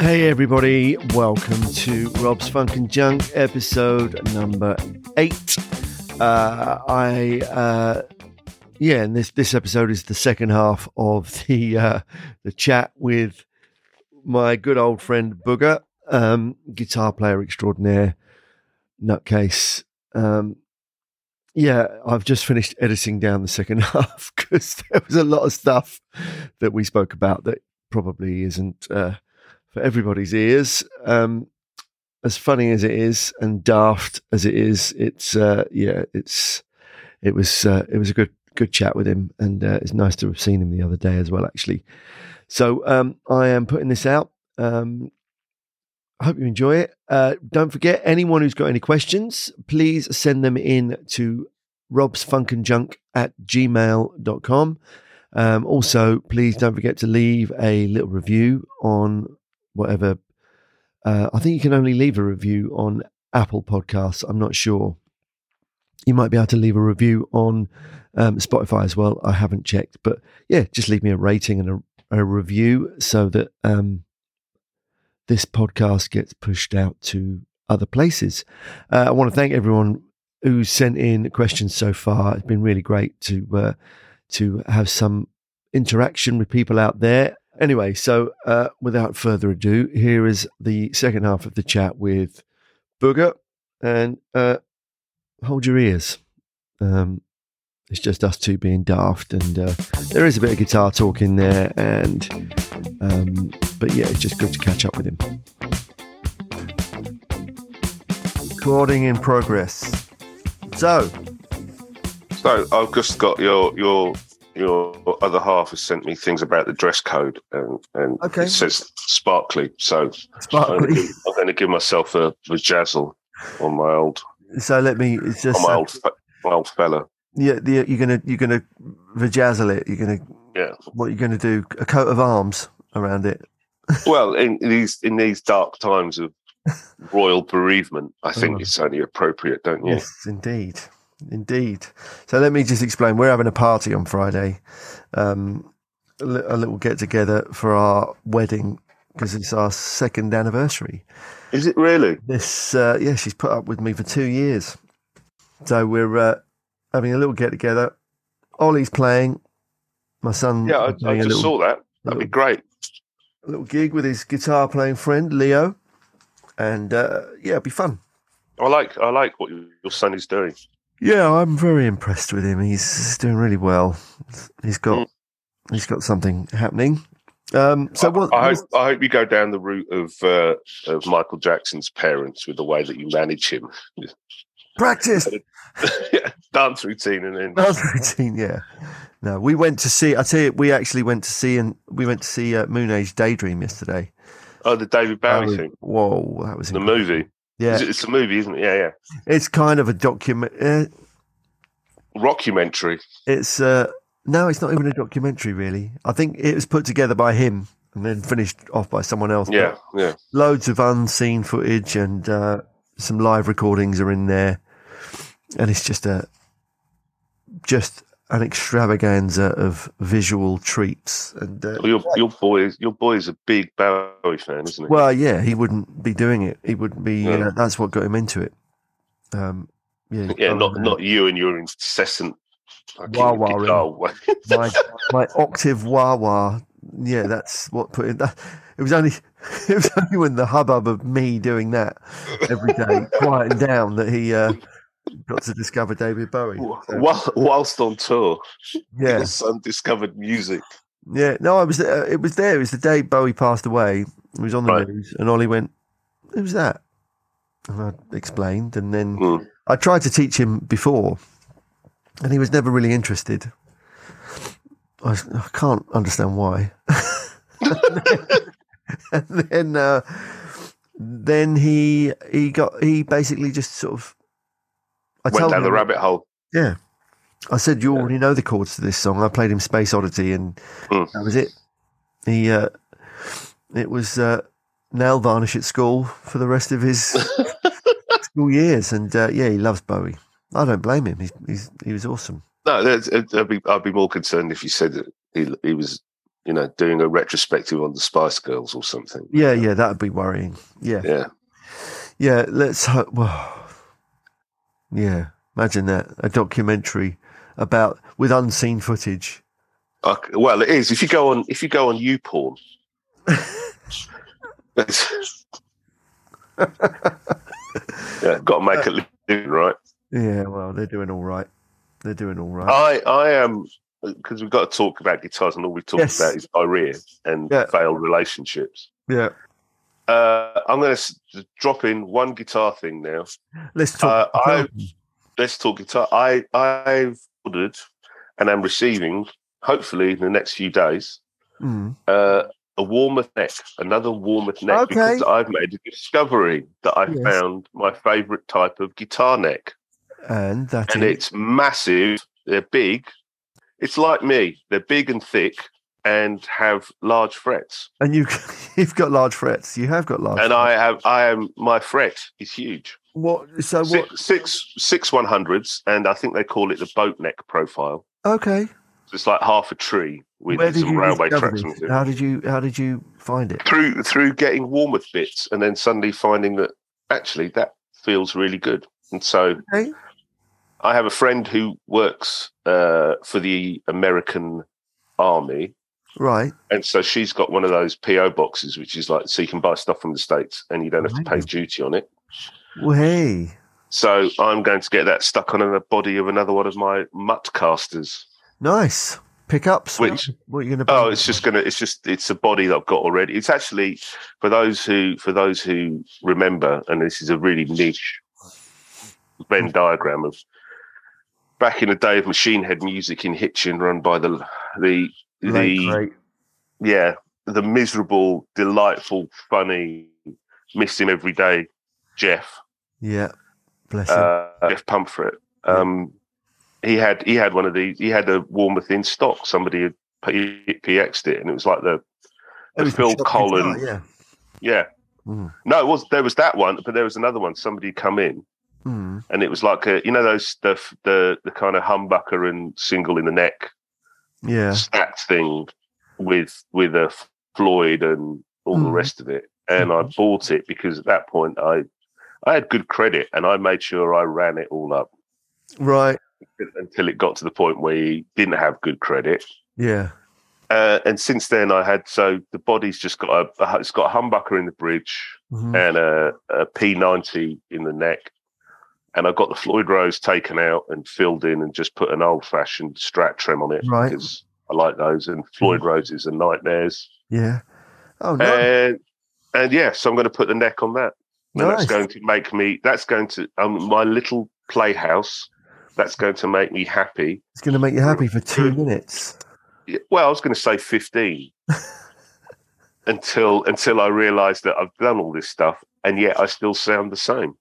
Hey everybody, welcome to Rob's Funk and Junk episode number eight. Uh, I uh, yeah, and this this episode is the second half of the uh, the chat with my good old friend Booga, um, guitar player extraordinaire, nutcase. Um, yeah, I've just finished editing down the second half because there was a lot of stuff that we spoke about that probably isn't uh, for everybody's ears. Um, as funny as it is and daft as it is, it's uh, yeah, it's it was uh, it was a good good chat with him, and uh, it's nice to have seen him the other day as well, actually. So um, I am putting this out. Um, I hope you enjoy it. Uh, don't forget, anyone who's got any questions, please send them in to robsfunkandjunk at gmail.com. Um, also, please don't forget to leave a little review on whatever. Uh, I think you can only leave a review on Apple Podcasts. I'm not sure. You might be able to leave a review on um, Spotify as well. I haven't checked, but yeah, just leave me a rating and a, a review so that um, this podcast gets pushed out to other places. Uh, I want to thank everyone who's sent in questions so far. It's been really great to uh, to have some interaction with people out there. Anyway, so uh, without further ado, here is the second half of the chat with Booga, and uh, hold your ears. Um, it's just us two being daft, and uh, there is a bit of guitar talk in there, and um, but yeah, it's just good to catch up with him. Recording in progress. So, So I've just got your your your other half has sent me things about the dress code and and Okay. it says sparkly. So I'm sparkly. going, give, I'm going to give myself a, a jazzle on my old So let me. It's just on my old my old fella. Yeah. The, you're gonna you're gonna vajazzle it. You're gonna Yeah. what you're gonna do? A coat of arms around it. Well, in these in these dark times of royal bereavement, I think Oh. it's only appropriate, don't you? Yes, indeed, indeed. So let me just explain. We're having a party on Friday, um, a, a little get together for our wedding because it's our second anniversary. Is it really? This, uh, yeah, she's put up with me for two years. So we're uh, having a little get together. Ollie's playing. My son, Yeah, I, I just little, saw that. That'd be great. A little gig with his guitar playing friend Leo, and uh, yeah, it'll be fun. I like I like what your son is doing. Yeah, I'm very impressed with him. He's doing really well. He's got Mm. he's got something happening. Um, so I, what? I hope I hope you go down the route of uh, of Michael Jackson's parents with the way that you manage him. practice Dance routine and then dance routine. Yeah. No, we went to see. I tell you, we actually went to see and we went to see uh, Moon Age Daydream yesterday. oh the David Bowie was- thing, Whoa, that was the incredible. movie. Yeah, It's, a movie, isn't it? Yeah, yeah. it's kind of a document. Uh, Rockumentary. it's uh, no, it's not even a documentary really. I think it was put together by him and then finished off by someone else. Yeah, yeah. loads of unseen footage and uh, some live recordings are in there, and it's just a just an extravaganza of visual treats. And uh, Well, your your boy is your boy is a big Bowie fan, isn't he? well, yeah, he wouldn't be doing it. He wouldn't be. No. Uh, that's what got him into it. Um, yeah, yeah, not not you and your incessant Wah wah my my octave wah wah. Yeah, that's what put in that. It was only it was only when the hubbub of me doing that every day quieting down that he uh, got to discover David Bowie. So, whilst on tour, yeah, your son discovered music. yeah. No, I was. Uh, it was there. It was the day Bowie passed away. It was on the Right. news, and Ollie went, "Who's that?" And I explained, and then Mm. I tried to teach him before, and he was never really interested. I, I can't understand why. and then, uh, then he he got he basically just sort of. I Went down the rabbit hole. Yeah, I said you already know the chords to this song. I played him Space Oddity, and Mm. that was it. He uh, it was uh, nail varnish at school for the rest of his school years, and uh, yeah, he loves Bowie. I don't blame him. He's, he's he was awesome. No, I'd be I'd be more concerned if you said that he he was you know doing a retrospective on the Spice Girls or something. Yeah, yeah, that would be worrying. Yeah, Yeah. yeah. Let's hope. Well, yeah. Imagine that a documentary about with unseen footage. Okay, well, it is. If you go on, if you go on YouPorn, yeah, got to make it living, right? Yeah, well, they're doing all right. They're doing all right. I, I am because we've got to talk about guitars, and all we've talked Yes. about is diarrhea and Yeah. failed relationships. yeah. Uh, I'm going to drop in one guitar thing now. Let's talk. Uh, I- Let's talk guitar. I I've ordered and I'm receiving, hopefully in the next few days, Mm. uh, a Warmoth neck, another Warmoth neck, Okay. because I've made a discovery that I Yes. found my favourite type of guitar neck, And that and is- it's massive. They're big. It's like me. They're big and thick and have large frets. and you you've got large frets. You have got large. And frets. I have, I am, my fret is huge. what? So what? Six, six, six one hundreds, and I think they call it the boat neck profile. Okay. So it's like half a tree with Where did some railway tracks. it. How did you How did you find it? through through getting Warmoth bits and then suddenly finding that actually that feels really good. And so Okay. I have a friend who works uh, for the American Army. Right. And so she's got one of those PO boxes, which is like so you can buy stuff from the States and you don't have to pay duty on it. Well, hey. So I'm going to get that stuck on the body of another one of my mutt casters. Nice pickups. Which- what are you going to? Oh, it's just gonna. It's just. It's a body that I've got already. It's actually for those who for those who remember, and this is a really niche Venn diagram of back in the day of Machine Head music in Hitchin, run by the the the yeah the miserable, delightful, funny, miss him every day, Jeff Yeah. Bless him. uh, Jeff Pumfret. Um, he had he had one of these. He had a Warmoth in stock. Somebody had PX'd it, and it was like the the was Phil shop Collin. guitar, Yeah. Mm. No, it was there was that one, but there was another one. Somebody come in, Mm. and it was like a you know those the the the kind of humbucker and single in the neck Yeah. stacked thing with with a Floyd and all the Mm. rest of it. And I bought it because at that point I I had good credit, and I made sure I ran it all up Right. until it got to the point where he didn't have good credit. Yeah. Uh, and since then, I had so the body's just got a, it's got a humbucker in the bridge Mhm. and a, a P90 in the neck, and I got the Floyd Rose taken out and filled in, and just put an old fashioned Strat trim on it Right. because I like those, and Floyd Roses are nightmares. Yeah. Oh no. And and yeah, so I'm going to put the neck on that. And Nice. that's going to make me. That's going to um, my little playhouse. That's going to make me happy. It's going to make you happy for two minutes. Well, I was going to say 15 until until I realised that I've done all this stuff, and yet I still sound the same.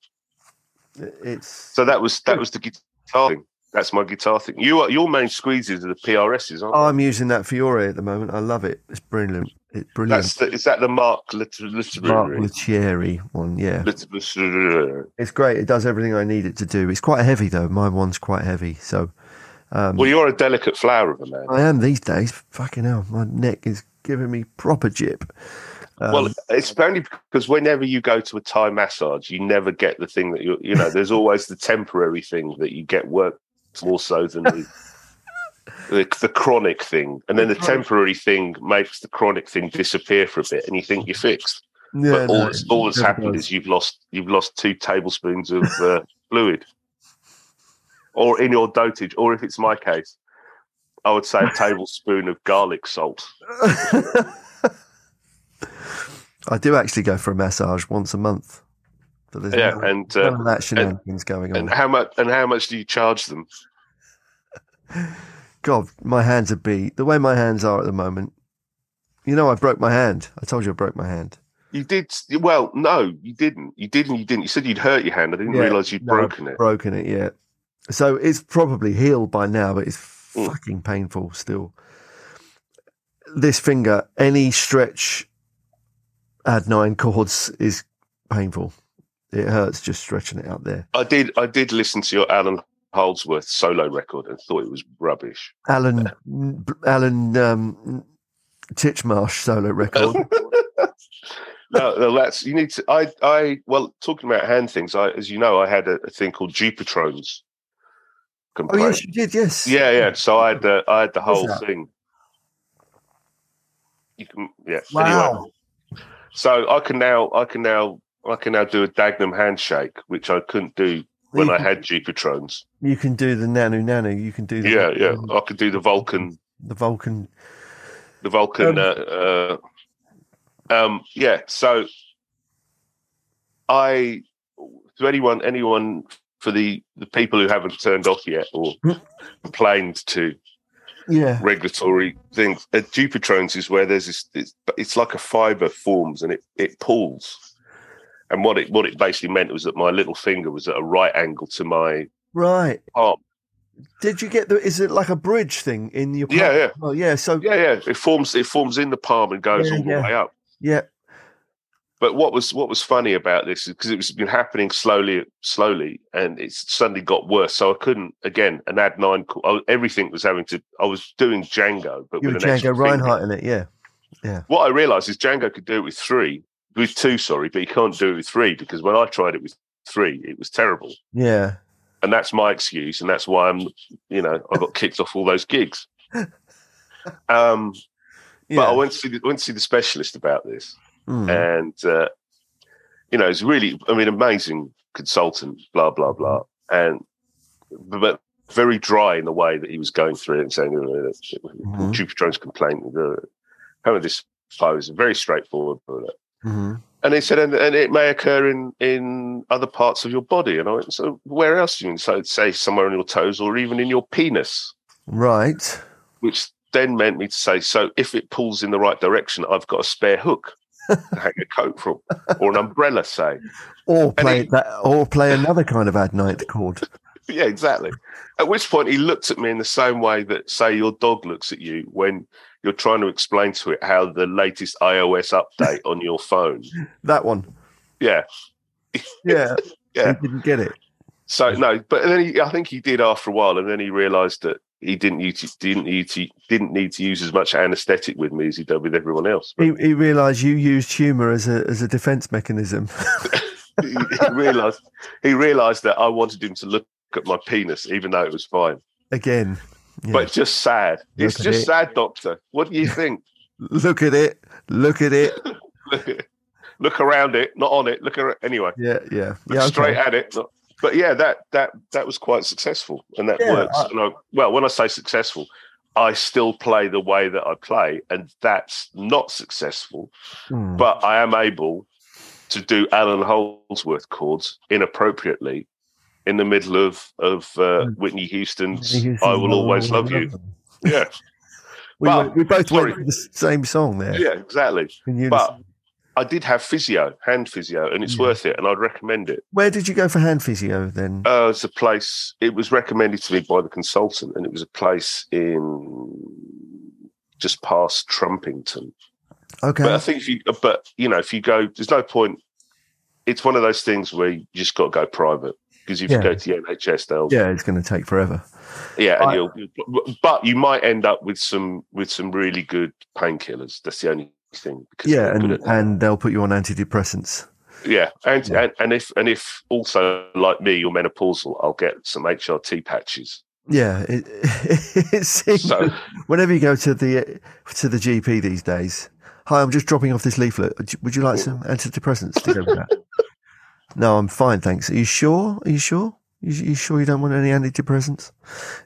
It's So that was that was the guitar thing. That's my guitar thing. You are, your main squeezes are the PRSs, aren't I'm using that Fiore at the moment. I love it. It's brilliant. It's brilliant. That's the, is that the Mark Lit- Mark Lettieri? One, yeah. Lettieri. It's great. It does everything I need it to do. It's quite heavy though. My one's quite heavy, so um, Well, you're a delicate flower of a man. I am these days. Fucking hell, my neck is giving me proper jip. Um, well, it's only because whenever you go to a Thai massage, you never get the thing that you you know. There's always the temporary thing that you get work more so than the, the the chronic thing, and then the temporary thing makes the chronic thing disappear for a bit, and you think you're fixed. yeah, but all, no, that's, all that's happened does. is you've lost you've lost two tablespoons of uh, fluid, or in your dotage, or if it's my case, I would say a tablespoon of garlic salt. I do actually go for a massage once a month. But there's Yeah, none, and none uh, of that shenanigans going on. and how much and how much do you charge them? God, my hands are beat. The way my hands are at the moment. You know, I broke my hand. I told you I broke my hand. You did well. No, you didn't. You didn't. You didn't. You said you'd hurt your hand. I didn't Yeah, realize you'd no, broken it. Broken it, yeah. So it's probably healed by now, but it's Mm. fucking painful still. This finger, any stretch, add nine chords is painful. It hurts just stretching it out there. I did. I did listen to your Allan Holdsworth solo record and thought it was rubbish. Alan Alan um, Titchmarsh solo record. no, no, that's you need to. I, I, well, talking about hand things. I, as you know, I had a, a thing called Dupuytren's. Oh yes, you did. Yes. Yeah, yeah. So I had the, I had the whole thing. You can, yeah. Wow. Anyway, so I can now, I can now, I can now do a Dagnum handshake, which I couldn't do when you, I can, had Dupuytren's. you can do the nanu nanu. You can do the Yeah, yeah. I could do the Vulcan the Vulcan. the Vulcan. Um, uh, uh, um, yeah. So, I to anyone, anyone for the the people who haven't turned off yet or complained to Yeah. regulatory things. At Dupuytren's is where there's this. It's, it's like a fiber forms and it it pulls. And what it what it basically meant was that my little finger was at a right angle to my Right. palm. Did you get the? Is it like a bridge thing in your? Yeah, palm? yeah. Oh, yeah. So Yeah, yeah. It forms it forms in the palm and goes Yeah, all the yeah. way up. yeah. But what was what was funny about this is because it was been happening slowly, slowly, and it suddenly got worse. So I couldn't again an ad nine. call- I, everything was having to. I was doing Django, but You were with an extra Django finger. Reinhardt in it. Yeah, yeah. What I realised is Django could do it with three, with two, sorry, but he can't do it with three because when I tried it with three, it was terrible, Yeah. and that's my excuse, and that's why I'm, you know, I got kicked off all those gigs. Um, Yeah. but I went to see the, went to see the specialist about this, Mm. and uh, you know, he's really, I mean, amazing consultant, blah blah blah, and but very dry in the way that he was going through it and saying, uh, Mhm. Jupiter's complaint, how this pose? Very straightforward. But, Mhm. and he said, and, and it may occur in in other parts of your body. And I went, so where else? do You mean? So I'd say somewhere on your toes or even in your penis, Right. which then meant me to say, so if it pulls in the right direction, I've got a spare hook hang a coat from, or an umbrella, say. Or play he- that. Or play another kind of ad ninth chord. Yeah, exactly. At which point he looked at me in the same way that, say, your dog looks at you when you're trying to explain to it how the latest iOS update on your phone. That one. Yeah, Yeah. Yeah. He didn't get it. So no, but then he, I think he did after a while, and then he realised that he didn't need to didn't need to didn't need to use as much anaesthetic with me as he did with everyone else. He, he realised you used humour as a as a defence mechanism. he, he realised he realised that I wanted him to look at my penis, even though it was fine. Again. Yeah. But just sad. Look it's just it. sad, Doctor. What do you think? look at it. Look at it. look around it, not on it. Look at it. anyway. Yeah. Yeah. Look Yeah. straight Okay. at it. not- But yeah, that that that was quite successful, and that Yeah, works. I- And I, well, when I say successful, I still play the way that I play, and that's not successful. Hmm. But I am able to do Allan Holdsworth chords inappropriately in the middle of of uh, Hmm. Whitney Houston's Houston's "I Will Always Love You." Yeah, We, But- went- we both sorry. went the same song there. yeah, exactly. But I did have physio, hand physio, and it's Yeah. worth it, and I'd recommend it. Where did you go for hand physio then? Uh, it's a place. It was recommended to me by the consultant, and it was a place in just past Trumpington. okay. But I think if you, but you know, if you go, there's no point. It's one of those things where you just got to go private because if Yeah. you go to the NHS, they'll yeah, it's going to take forever. yeah, and I- you'll, but you might end up with some with some really good painkillers. That's the only thing. Because Yeah, and and they'll put you on antidepressants. yeah, and, Yeah. and and if and if also like me, you're menopausal, I'll get some HRT patches. Yeah, it, it seems So whenever you go to the to the GP these days. Hi, I'm just dropping off this leaflet. Would you like some antidepressants to go with that? no, I'm fine, thanks. Are you sure? Are you sure? You, you sure you don't want any antidepressants?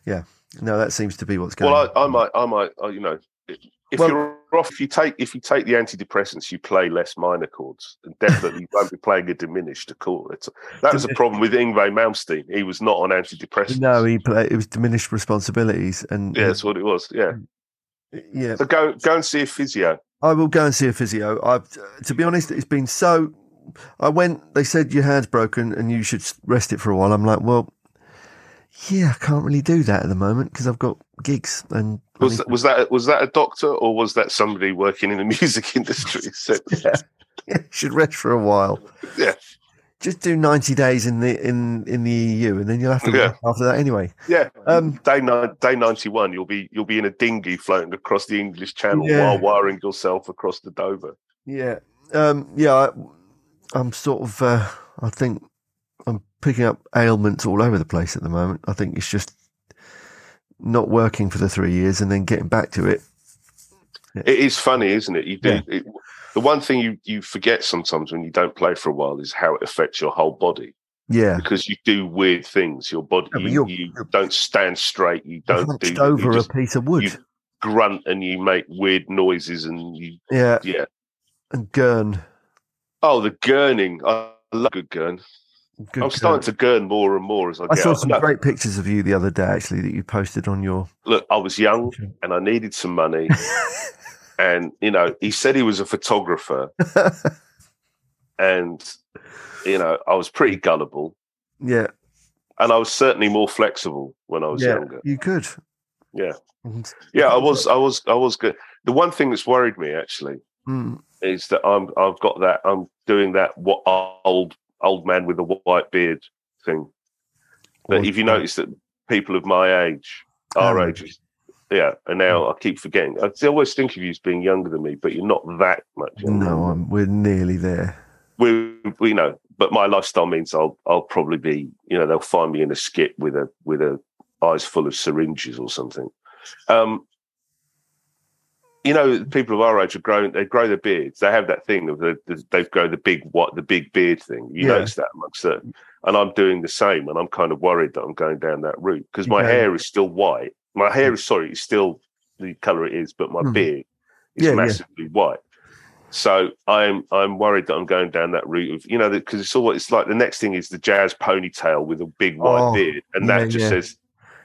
Yeah. No, that seems to be what's going. well, I, I might, I might, you know, if Well- you're off, if you take if you take the antidepressants, you play less minor chords, and definitely you won't be playing a diminished chord. It's, that was a problem with Yngwie Malmsteen. He was not on antidepressants. No, he played, it was diminished responsibilities, and yeah, that's what it was. Yeah, mm. yeah. so go go and see a physio. I will go and see a physio. I've, to be honest, it's been so. I went. They said your hand's broken and you should rest it for a while. I'm like, well, yeah, I can't really do that at the moment because I've got gigs and Was that, was that was that a doctor or was that somebody working in the music industry? So, yeah, should rest for a while. Yeah. just do ninety days in the in in the EU, and then you'll have to Yeah. after that anyway. Yeah, Um, day nine, day ninety one, you'll be you'll be in a dinghy floating across the English Channel Yeah. while wiring yourself across the Dover. Yeah, um, yeah. I, I'm sort of. Uh, I think picking up ailments all over the place at the moment. I think it's just not working for the three years and then getting back to it. It is funny, isn't it? You do. Yeah. It, the one thing you you forget sometimes when you don't play for a while is how it affects your whole body Yeah, because you do weird things. Your body, Yeah, but you, you're- don't stand straight. You don't do. over you a piece of wood. you- grunt and you make weird noises and you yeah, yeah. and gurn. Oh, the gurning. I love good gurn. Good I'm starting to gurn more and more as I get. I saw older. some great pictures of you the other day, actually, that you posted on your. look, I was young and I needed some money. and, you know, he said he was a photographer and, you know, I was pretty gullible yeah, and I was certainly more flexible when I was yeah, younger. you could. Yeah. Yeah, I was, I was, I was good. The one thing that's worried me actually Mm, is that I'm, I've got that, I'm doing that what old, old man with a white beard thing. But if you notice that people of my age, our ages, yeah, and now I keep forgetting. I always think of you as being younger than me, but you're not that much. Younger no, I'm, we're nearly there. we, we, know, but my lifestyle means I'll, I'll probably be, you know, they'll find me in a skit with a, with a eyes full of syringes or something. Um, you know, people of our age are growing. They grow their beards. They have that thing of the, the they've grown the big what the big beard thing. You Yeah. notice that amongst certain, and I'm doing the same. And I'm kind of worried that I'm going down that route because my Okay. hair is still white. My hair is sorry, it's still the color it is, but my Hmm. beard is Yeah, yeah. massively white. So I'm I'm worried that I'm going down that route of you know because it's all it's like the next thing is the jazz ponytail with a big white Oh, beard, and yeah, that just yeah. says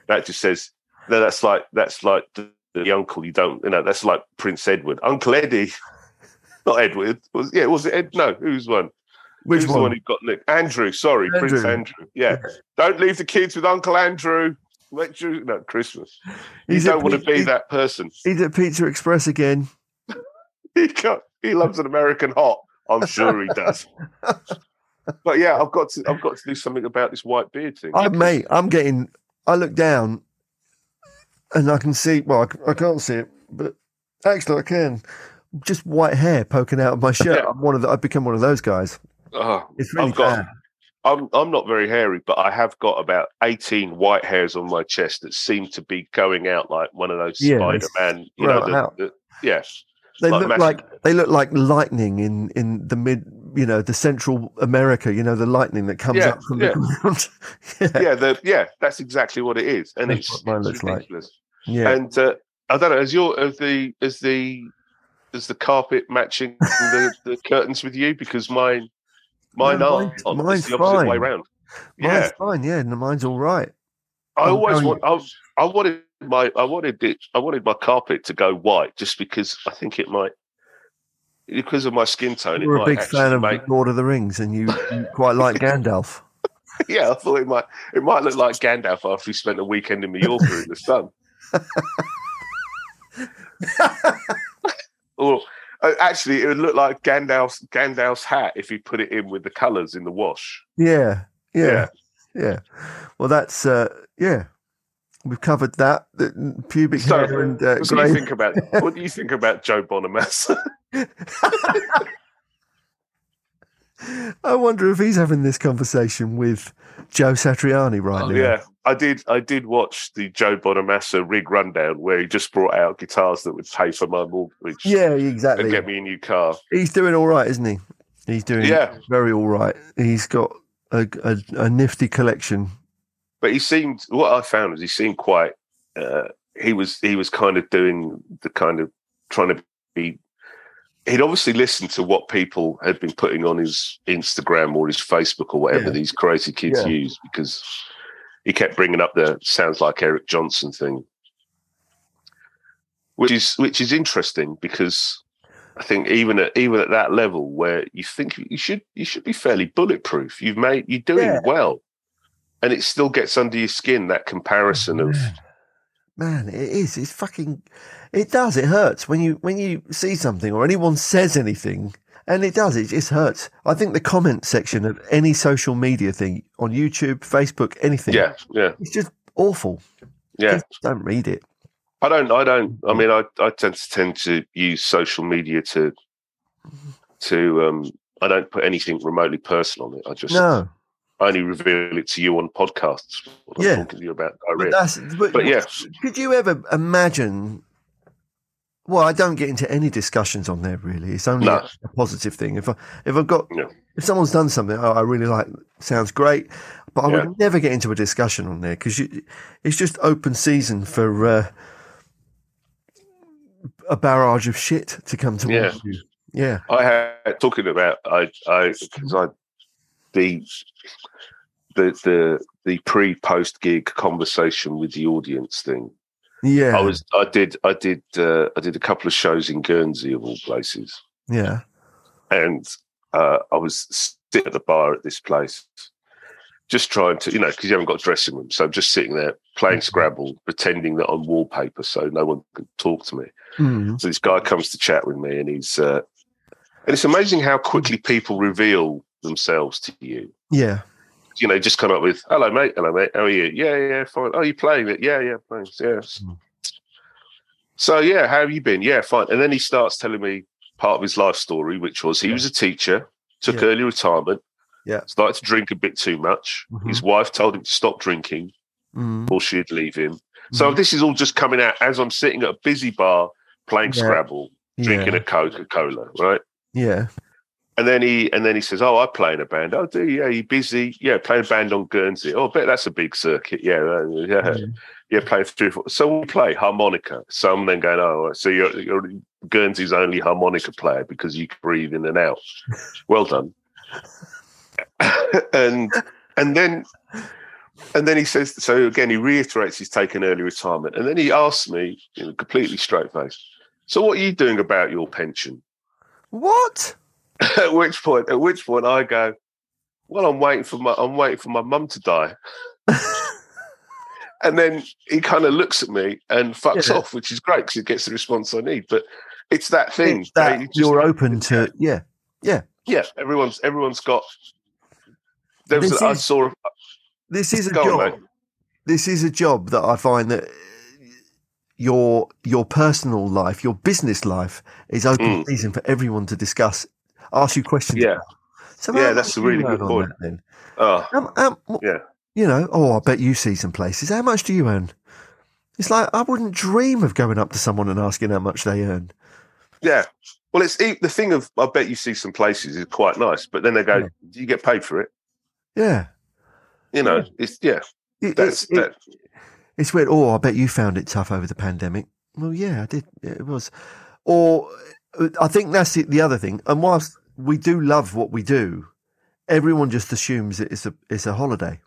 that just says no, that's like that's like the, the uncle you don't you know that's like Prince Edward, Uncle Eddie, not Edward was yeah was it Ed no who's one Which who's the one who got nicked Andrew sorry Prince Andrew. Andrew yeah don't leave the kids with Uncle Andrew. Let you no Christmas. You He's at don't want to be that person. He's at Pizza Express again. He got, he loves an American hot. I'm sure he does. but yeah, I've got to I've got to do something about this white beard thing. I, mate, I'm getting. I look down, and I can see. Well, I can't see it, but actually, I can. Just white hair poking out of my shirt. Yeah. I'm one of the. I've become one of those guys. Oh, It's really I've got. bad. I'm I'm not very hairy, but I have got about 18 white hairs on my chest that seem to be going out like one of those Yeah, Spider-Man. You know, the, out. the, yeah, They like look massive- like they look like lightning in in the mid. You know, the Central America. You know, the lightning that comes Yeah, up from yeah. the ground. yeah, yeah, the, yeah. That's exactly what it is, and That's it's, mine looks like. ridiculous. yeah. And uh, I don't know, as your as the as the as the carpet matching the, the curtains with you because mine mine No, aren't. mine's- mine's it's the opposite way fine. round. Mine's Yeah, fine. Yeah, no, mine's all right. I I'm always want. I, I wanted my I wanted it. I wanted my carpet to go white just because I think it might because of my skin tone. You're a big fan of make. Lord of the Rings, and you, you quite like Gandalf. Yeah, I thought it might it might look like Gandalf after he spent a weekend in Mallorca in the sun. or uh, actually, it would look like Gandalf's Gandalf's hat if he put it in with the colours in the wash. Yeah, yeah, Yeah. yeah. Well, that's uh, yeah. We've covered that. The pubic So, hair and uh, What do you think about what do you think about Joe Bonamassa? I wonder if he's having this conversation with Joe Satriani right Oh, now. yeah, I did. I did watch the Joe Bonamassa rig rundown where he just brought out guitars that would pay for my mortgage yeah, exactly. and get me a new car. He's doing all right, isn't he? He's doing Yeah. very all right. He's got a, a, a nifty collection. But he seemed. What I found was he seemed quite. Uh, he was. He was kind of doing the kind of trying to be. He'd obviously listened to what people had been putting on his Instagram or his Facebook or whatever Yeah. these crazy kids Yeah. use because he kept bringing up the sounds like Eric Johnson thing, which is which is interesting because I think even at even at that level where you think you should you should be fairly bulletproof. You've made you're doing Yeah. well, and it still gets under your skin that comparison of Man. It is. It's fucking. It does. It hurts when you when you see something or anyone says anything, And it does. It just hurts. I think the comment section of any social media thing on YouTube, Facebook, anything. Yeah, yeah, It's just awful. yeah. Just don't read it. I don't. I don't. I mean, I, I tend to tend to use social media to to. um I don't put anything remotely personal on it. I just No. Only reveal it to you on podcasts. What Yeah. I'm talking to you about But diarrhea. that's but, But yeah, Could you ever imagine? Well, I don't get into any discussions on there really. It's only No. a positive thing. If I if I've got No. if someone's done something oh, I really like, sounds great, but I Yeah. would never get into a discussion on there because it's just open season for uh, a barrage of shit to come towards Yeah. you. Yeah, I had talking about I I because I the the the the pre post gig conversation with the audience thing. yeah, I was I did I did uh, I did a couple of shows in Guernsey of all places, yeah, and uh, I was sitting at the bar at this place, just trying to you know because you haven't got a dressing room, so I'm just sitting there playing Scrabble, pretending that I'm wallpaper, so no one can talk to me. Mm. So this guy comes to chat with me, and he's uh, and it's amazing how quickly people reveal themselves to you. yeah, You know, just come up with "Hello, mate. Hello, mate. How are you? Yeah, yeah, fine. Oh, you playing it? Yeah, yeah, thanks. Yes. Mm. So yeah, how have you been? Yeah, fine. And then he starts telling me part of his life story, which was he was a teacher, took Yeah. early retirement, Yeah. started to drink a bit too much. Mhm. His wife told him to stop drinking, mm. or she'd leave him. So Mhm. this is all just coming out as I'm sitting at a busy bar playing Yeah. Scrabble, drinking yeah, a Coca Cola, right? yeah, And then he and then he says, "Oh, I play in a band. Oh, do you? Yeah, you busy? Yeah, playing a band on Guernsey. Oh, I bet that's a big circuit. Yeah, uh, yeah, yeah. yeah, playing three, four. So we play harmonica. So I'm then going, oh, so you're, you're Guernsey's only harmonica player because you can breathe in and out. Well done. and and then and then he says, so again, he reiterates he's taken early retirement, and then he asks me, in a completely straight face, so what are you doing about your pension? What? at which point, at which point, I go, well, I'm waiting for my, I'm waiting for my mum to die. and then he kind of looks at me and fucks Yeah. off, which is great because he gets the response I need. But it's that thing It's that you you're open to yeah, yeah, yeah. everyone's everyone's got. There was, This I is- saw. this is a Go on, job. this is a job that I find that your your personal life, your business life, is open Mm. season for everyone to discuss, ask you questions. Yeah, about. So Yeah, that's a really good point. that then? oh, Um, um, yeah, you know, oh, I bet you see some places. How much do you earn? It's like I wouldn't dream of going up to someone and asking how much they earn. yeah. Well, it's the thing of. I bet you see some places is quite nice, but then they go, Yeah. "Do you get paid for it?" Yeah, You know, Yeah. it's yeah. It- That's it- that. It's weird. Oh, I bet you found it tough over the pandemic. Well, yeah, I did. Yeah, it was. Or I think that's the, the other thing. And whilst we do love what we do, everyone just assumes it's a it's a holiday.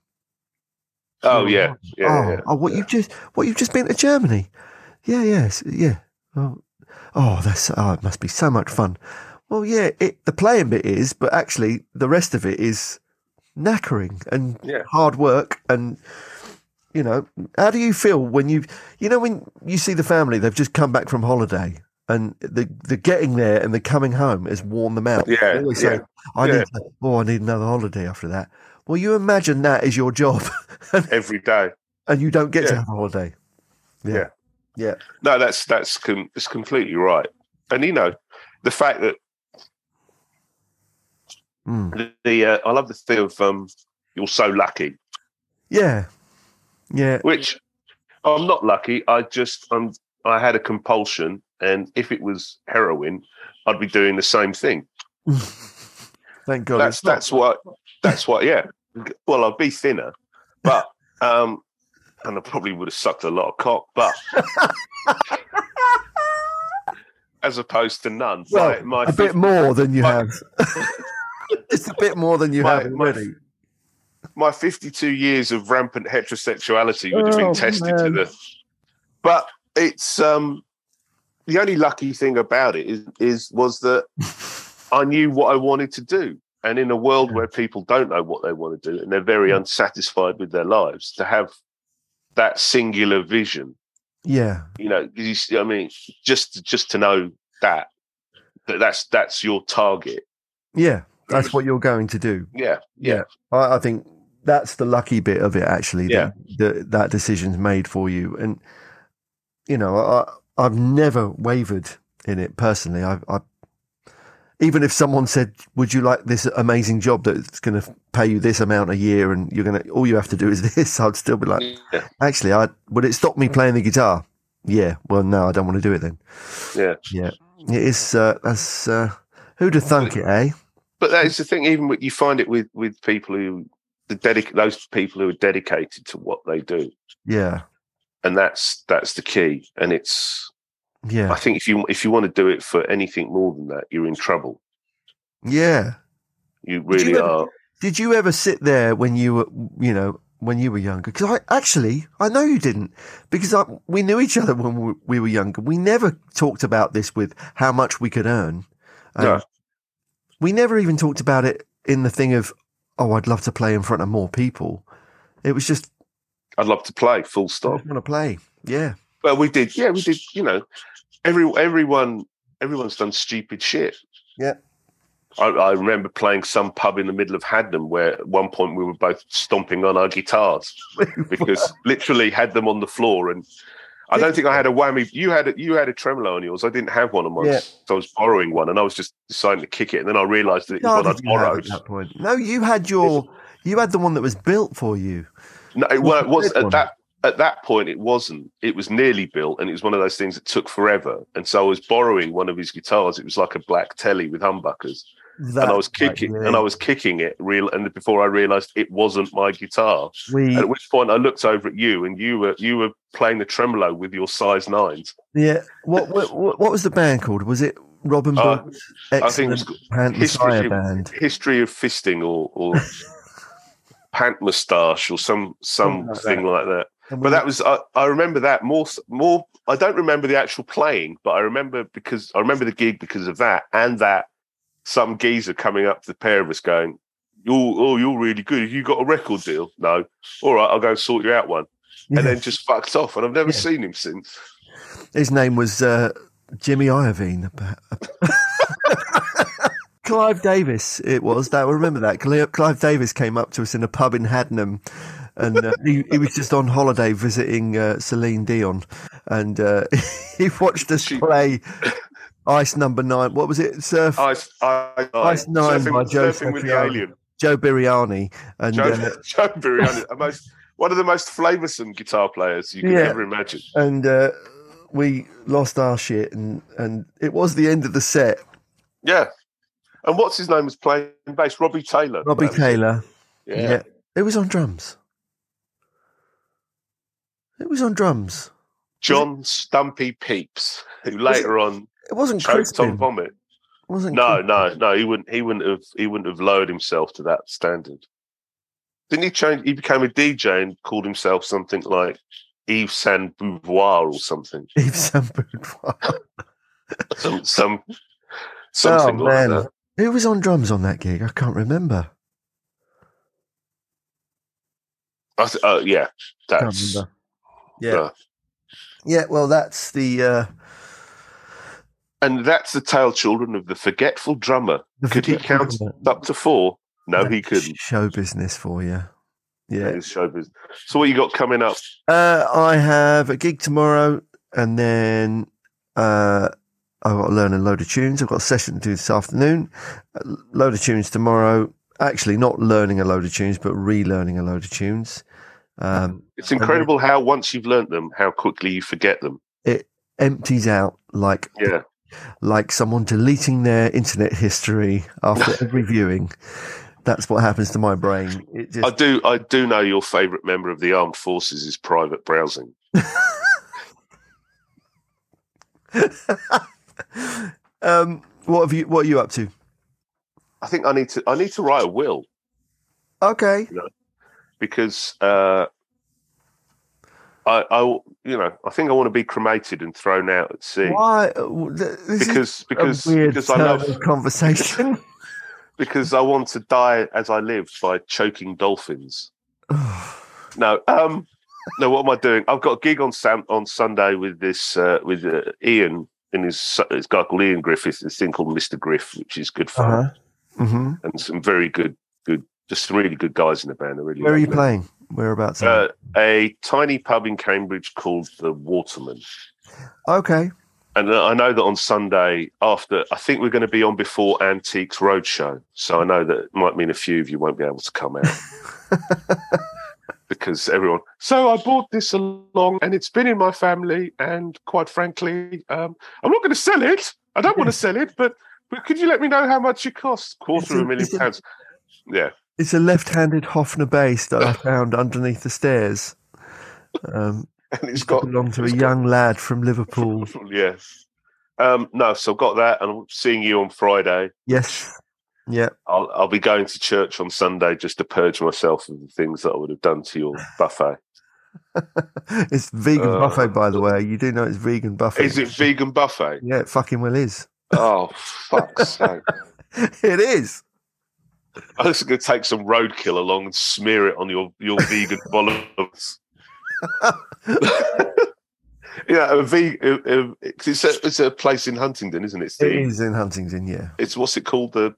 Oh, oh yeah, yeah, oh, yeah. oh, what yeah. you've just what you've just been to Germany? Yeah, yes, yeah. Oh, oh, that's oh, it must be so much fun. Well, yeah, it, the playing bit is, but actually the rest of it is knackering and Yeah. hard work and you know how do you feel when you you know when you see the family they've just come back from holiday and the the getting there and the coming home has worn them out Yeah, They always say, i yeah. need to, oh i need another holiday after that well you imagine that is your job every day. and you don't get to have a holiday yeah Yeah. yeah No, that's that's com- it's completely right. And you know, the fact that Mm. the, the uh, I love the thing of um, you're so lucky, yeah yeah which I'm not lucky. I just um, I had a compulsion, and if it was heroin, I'd be doing the same thing. thank god that's that's what that's what. Yeah. Well, I'd be thinner, but um, and I probably would have sucked a lot of cock, but. As opposed to none. well, my, my a bit more than you my- have it's a bit more than you My- have already my 52 years of rampant heterosexuality would have Oh, been tested to the but it's um the only lucky thing about it is is was that i knew what i wanted to do. And in a world where people don't know what they want to do and they're very mm. unsatisfied with their lives to have that singular vision yeah. you know, you see- i mean just just to know that that that's that's your target. Yeah, that's what you're going to do. Yeah, yeah, I, I think that's the lucky bit of it, actually. Yeah. That, that that decision's made for you, and you know, I, I've never wavered in it personally. I, I even if someone said, "Would you like this amazing job that's going to pay you this amount a year, and you're going to all you have to do is this," I'd still be like, yeah, "Actually, I would it stop me playing the guitar?" Yeah. Well, no, I don't want to do it then. yeah. Yeah, it is. Uh, that's uh, who'd have thunk it, eh? But that is the thing. Even you find it with with people who the dedic- those people who are dedicated to what they do, Yeah, and that's that's the key. And it's yeah, I think if you if you want to do it for anything more than that, you're in trouble. yeah. You Did really you ever- are. Did you ever sit there when you were, you know, when you were younger? Because I actually, I know you didn't, because I, we knew each other when we, we were younger. We never talked about this with how much we could earn. Um, No. We never even talked about it in the thing of, oh, I'd love to play in front of more people. It was just, I'd love to play. Full stop. want to play. Yeah. Well, we did. Yeah, we did. You know, every everyone everyone's done stupid shit. Yeah. I, I remember playing some pub in the middle of Haddenham where at one point we were both stomping on our guitars because literally had them on the floor and I don't think I had a whammy. You had a, you had a tremolo on yours. I didn't have one on mine. Yeah. So I was borrowing one and I was just deciding to kick it and then I realised that it No, was one I'd think you had borrowed. at that point. No, you had your, you had the one that was built for you. No, it, well, it was one. at that at that point. It wasn't. It was nearly built, and it was one of those things that took forever. And so I was borrowing one of his guitars. It was like a black telly with humbuckers, That, and I was right, kicking, yeah. and I was kicking it real. And before I realised it wasn't my guitar, we, at which point I looked over at you, and you were you were playing the tremolo with your size nines. Yeah. What, what what was the band called? Was it Robin Uh, I think it was History band? History of fisting or or pant moustache or some Something like something like that. But that was I, I remember that more more. I don't remember the actual playing, but I remember because I remember the gig because of that and that some geezer coming up to the pair of us going, "Oh, oh, you're really good. Have you got a record deal? No. All right, I'll go and sort you out one." Yeah. And then just fucked off, and I've never Yeah. seen him since. his name was uh, Jimmy Iovine. Clive Davis, it was. That I remember that. Clive Davis came up to us in a pub in Haddenham, and uh, he, he was just on holiday visiting uh, Celine Dion, and uh, he watched us She- play Ice Number Nine. What was it? Surf I, I, I, Ice Nine surfing, by Joe surfing with the alien. Joe Biriani, and Joe, uh, Joe Biriani, most one of the most flavoursome guitar players you could Yeah. ever imagine. and uh, we lost our shit, and and it was the end of the set. Yeah. And what's his name was playing bass? Robbie Taylor. Robbie. Taylor. Yeah. Yeah. It was on drums. It was on drums. John Stumpy Peeps, who later on It wasn't choked Crispin. on vomit. It wasn't No, Crispin. no, no. He wouldn't. He wouldn't have. He wouldn't have lowered himself to that standard. Didn't he change? He became a DJ and called himself something like Yves Saint Beauvoir or something. Yves Saint Boudoir. Some some oh, something Oh, like man. that. Who was on drums on that gig? I can't remember. I th- uh, yeah, Can't that's remember. Yeah. uh, Yeah, well, that's the. Uh, and that's the tail children of the forgetful drummer. the Could he count drummer. up to four? No, he couldn't. Show business for you. Yeah. That is showbiz. So what you got coming up? Uh, I have a gig tomorrow, and then uh, I've got to learn a load of tunes. I've got a session to do this afternoon. A load of tunes tomorrow. Actually, not learning a load of tunes, but relearning a load of tunes. Um, It's incredible how once you've learnt them, how quickly you forget them. it empties out like Yeah. like someone deleting their internet history after every viewing. That's what happens to my brain. It I do. I do know your favourite member of the armed forces is private browsing. um, what have you? What are you up to? I think I need to. I need to write a will Okay. because uh, I, I, you know, I think I want to be cremated and thrown out at sea Why? This because because because I love conversation. because I want to die as I lived by choking dolphins. No, um, no. What am I doing? I've got a gig on Sam on Sunday with this uh, with uh, Ian and his his guy called Ian Griffith. This thing called Mister Griff, which is good fun. uh-huh. hmm and some very good, good, just really good guys in the band. I really Where are you them. playing? Whereabouts? Uh, a tiny pub in Cambridge called the Waterman. okay. And I know that on Sunday after, I think we're going to be on before Antiques Roadshow. So I know that it might mean a few of you won't be able to come out because everyone. So I bought this along, and it's been in my family. And quite frankly, um, I'm not going to sell it. I don't want to sell it, but but could you let me know how much it costs? Quarter of a million pounds. Yeah, It's a left-handed Hofner bass that I found underneath the stairs. Um, and it's got belonged to a got- young lad from Liverpool. Yes. Um, no, so I've got that, and I'm seeing you on Friday. Yes. Yeah. I'll, I'll be going to church on Sunday just to purge myself of the things that I would have done to your buffet. it's vegan Uh, buffet, by the way. You do know it's vegan buffet. Is it vegan buffet? Yeah, it fucking well is. Oh, fuck's sake. it is. I'm just going to take some roadkill along and smear it on your, your vegan bollocks. yeah, a vegan. It's a, it's a place in Huntingdon, isn't it? It Steve? is in Huntingdon, yeah. It's what's it called? The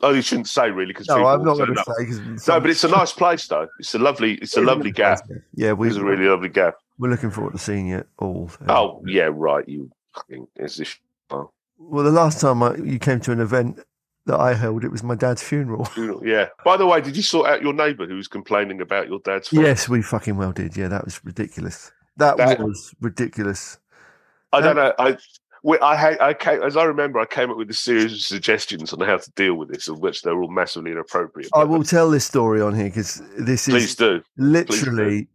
oh, you shouldn't say really because No, I'm not going to say. 'cause No, but it's a nice place though. It's a lovely. It's a lovely gap. Yeah, we, It's a really lovely gap. we're looking forward to seeing you all. Oh yeah, right. You fucking is this? Well, the last time I, you came to an event that I held, it was my dad's funeral. Yeah. By the way, did you sort out your neighbour who was complaining about your dad's? phone? yes, we fucking well did. Yeah, that was ridiculous. That, That- was ridiculous. I don't know. I. we- I, had- I came, as I remember, I came up with a series of suggestions on how to deal with this, of which they were all massively inappropriate. I will tell this story on here because this Please is do. literally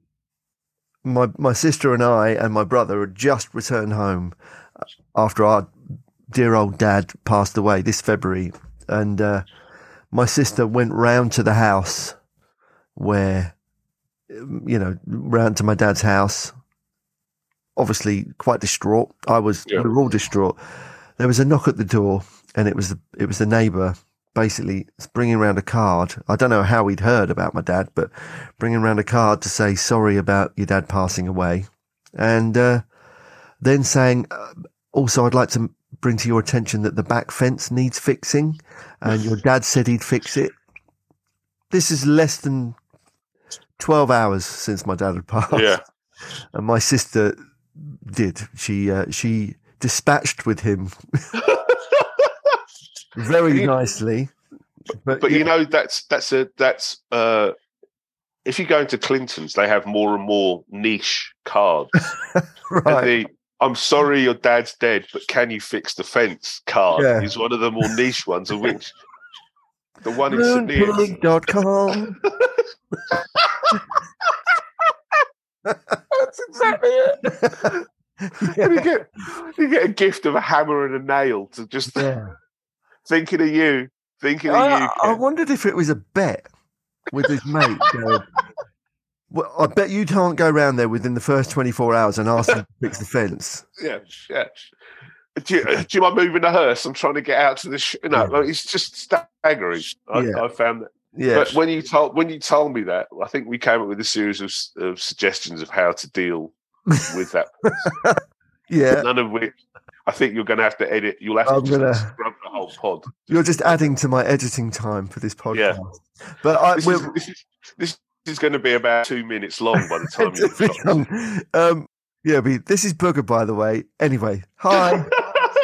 my my sister and I and my brother had just returned home after our dear old dad passed away this February, and uh, my sister went round to the house where you know round to my dad's house. Obviously, quite distraught. I was. Yeah. We were all distraught. There was a knock at the door, and it was the, it was the neighbour basically bringing around a card. I don't know how he'd heard about my dad, but bringing around a card to say sorry about your dad passing away, and uh, then saying, uh, also, I'd like to bring to your attention that the back fence needs fixing, and your dad said he'd fix it. This is less than twelve hours since my dad had passed, Yeah. and my sister did. She uh, she dispatched with him very You- nicely. But, But yeah, you know, that's that's a that's uh if you go into Clinton's, they have more and more niche cards. Right. the I'm sorry your dad's dead, but can you fix the fence card Yeah. is one of the more niche ones of which the one in St. That's exactly it. And you get you get a gift of a hammer and a nail to just yeah. thinking of you, thinking of I, you. I wondered if it was a bet with his mate. going, well, I bet you can't go round there within the first 24 hours and ask him to fix the fence. Yeah, yeah. Do you, uh, do you mind moving the hearse? I'm trying to get out to the. Sh- no, Yeah. like, it's just staggering. I, Yeah. I found that. Yeah. But when you told when you told me that, I think we came up with a series of, of suggestions of how to deal with that. yeah. None of which I think you're going to have to edit. You'll have to I'm just gonna- scrub the whole pod. You're just adding to my editing time for this podcast. Yeah. But I This, is, this, is, this is going to be about two minutes long by the time It's you become- um, yeah, but this is Booga, by the way. Anyway, hi.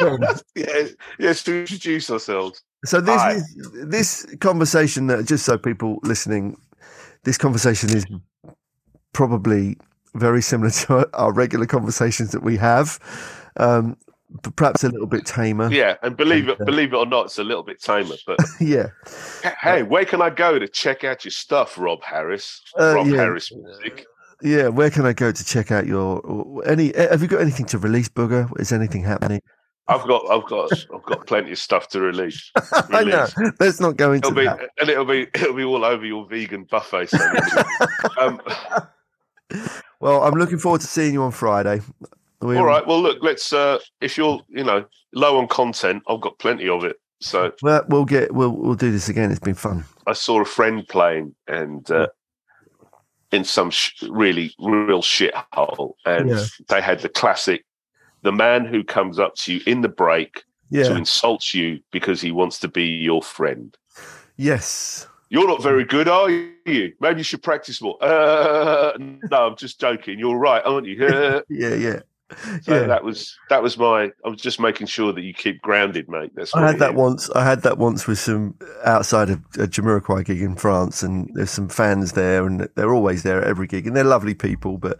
yeah, yes, to introduce ourselves. So this Hi. this conversation that just so people listening, this conversation is probably very similar to our regular conversations that we have, um, perhaps a little bit tamer. Yeah, and believe it, uh, believe it or not, it's a little bit tamer. But yeah. hey, where can I go to check out your stuff, Rob Harris? Uh, Rob yeah. Harris music. Yeah, where can I go to check out your any? Have you got anything to release, Booga? Is anything happening? I've got, I've got, I've got plenty of stuff to release. I know. Let's not go into It'll be, that. and it'll be, it'll be all over your vegan buffet um, Well, I'm looking forward to seeing you on Friday. We- all right. Well, look, let's. Uh, if you're, you know, low on content, I've got plenty of it. So Well, we'll get we'll we'll do this again. It's been fun. I saw a friend playing and uh, in some sh- really real shithole, and Yeah. they had the classic: the man who comes up to you in the break to Yeah. insult you because he wants to be your friend. Yes. You're not very good, are you? Maybe you should practice more. Uh, no, I'm just joking. You're right, aren't you? Uh, Yeah, yeah. so yeah. that was that was my. I was just making sure that you keep grounded, mate. That's I had that is. once. I had that once with some outside of a Jamiroquai gig in France, and there's some fans there, and they're always there at every gig, and they're lovely people. But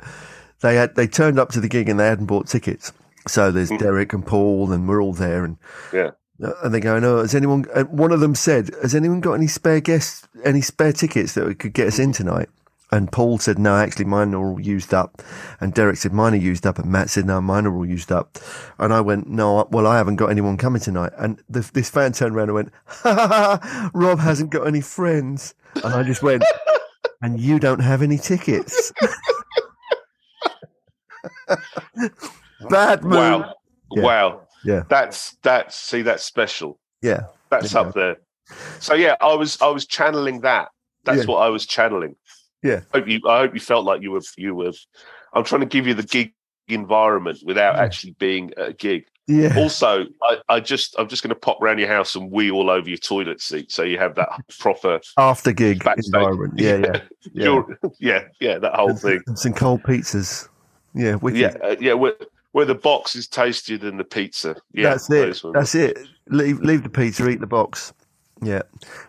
they had they turned up to the gig and they hadn't bought tickets. So there's mm. Derek and Paul, and we're all there, and. Yeah. Uh, and they're going, "Oh, has anyone?" And one of them said, "Has anyone got any spare guests, any spare tickets that we could get us in tonight?" And Paul said, "No, actually, mine are all used up." And Derek said, "Mine are used up." And Matt said, "No, mine are all used up." And I went, "No, well, I haven't got anyone coming tonight." And the, this fan turned around and went, "Ha ha ha! Rob hasn't got any friends." And I just went, "And you don't have any tickets." Bad move. Wow, Yeah. wow. Yeah. That's that's see that's special. Yeah. That's Yeah. up there. So yeah, I was I was channeling that. That's Yeah. what I was channeling. Yeah. I hope you I hope you felt like you were you were. I'm trying to give you the gig environment without Yeah. actually being at a gig. Yeah. Also, I, I just I'm just going to pop around your house and wee all over your toilet seat, so you have that proper After gig backstage. environment. Yeah, yeah. Yeah. You're- yeah, yeah, that whole thing. And some cold pizzas. Yeah, wicked. Yeah, uh, yeah. Where, the box is tastier than the pizza. Yeah, That's it. That's it. Leave leave the pizza, eat the box. Yeah.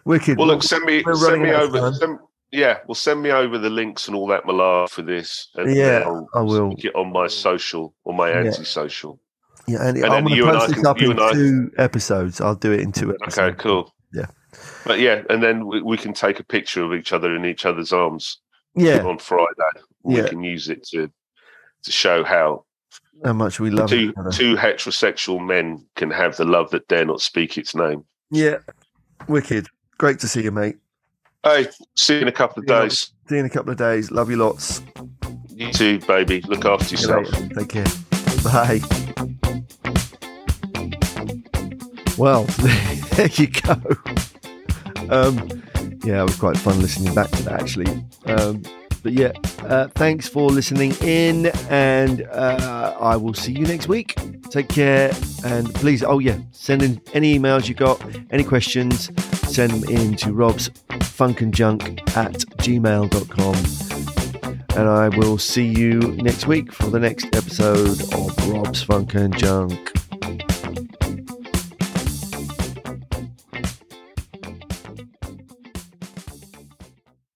Wicked. Well, look, send me we're send me over. Send, yeah, well, send me over the links and all that malar for this. And Yeah, I'll I will. it on my social or my anti-social. yeah, and, and I'm then going you to and post I this up in I- two episodes. I'll do it in two episodes. Okay, cool. Yeah. But yeah, and then we, we can take a picture of each other in each other's arms Yeah, on Friday. We Yeah. can use it to to show how how much we love two each other. two heterosexual men can have the love that dare not speak its name. Yeah, wicked. Great to see you, mate. Hey, see you in a couple of Yeah. days. See you in a couple of days. Love you lots. You too, baby. Look after yourself. Take care. Bye. Well, there you go. Um, yeah, it was quite fun listening back to that actually. Um, but yeah, uh, thanks for listening in, and uh, I will see you next week. Take care, and please, oh yeah, send in any emails you got, any questions, send them in to rob's funkandjunk at gmail.com and I will see you next week for the next episode of Rob's Funk and Junk.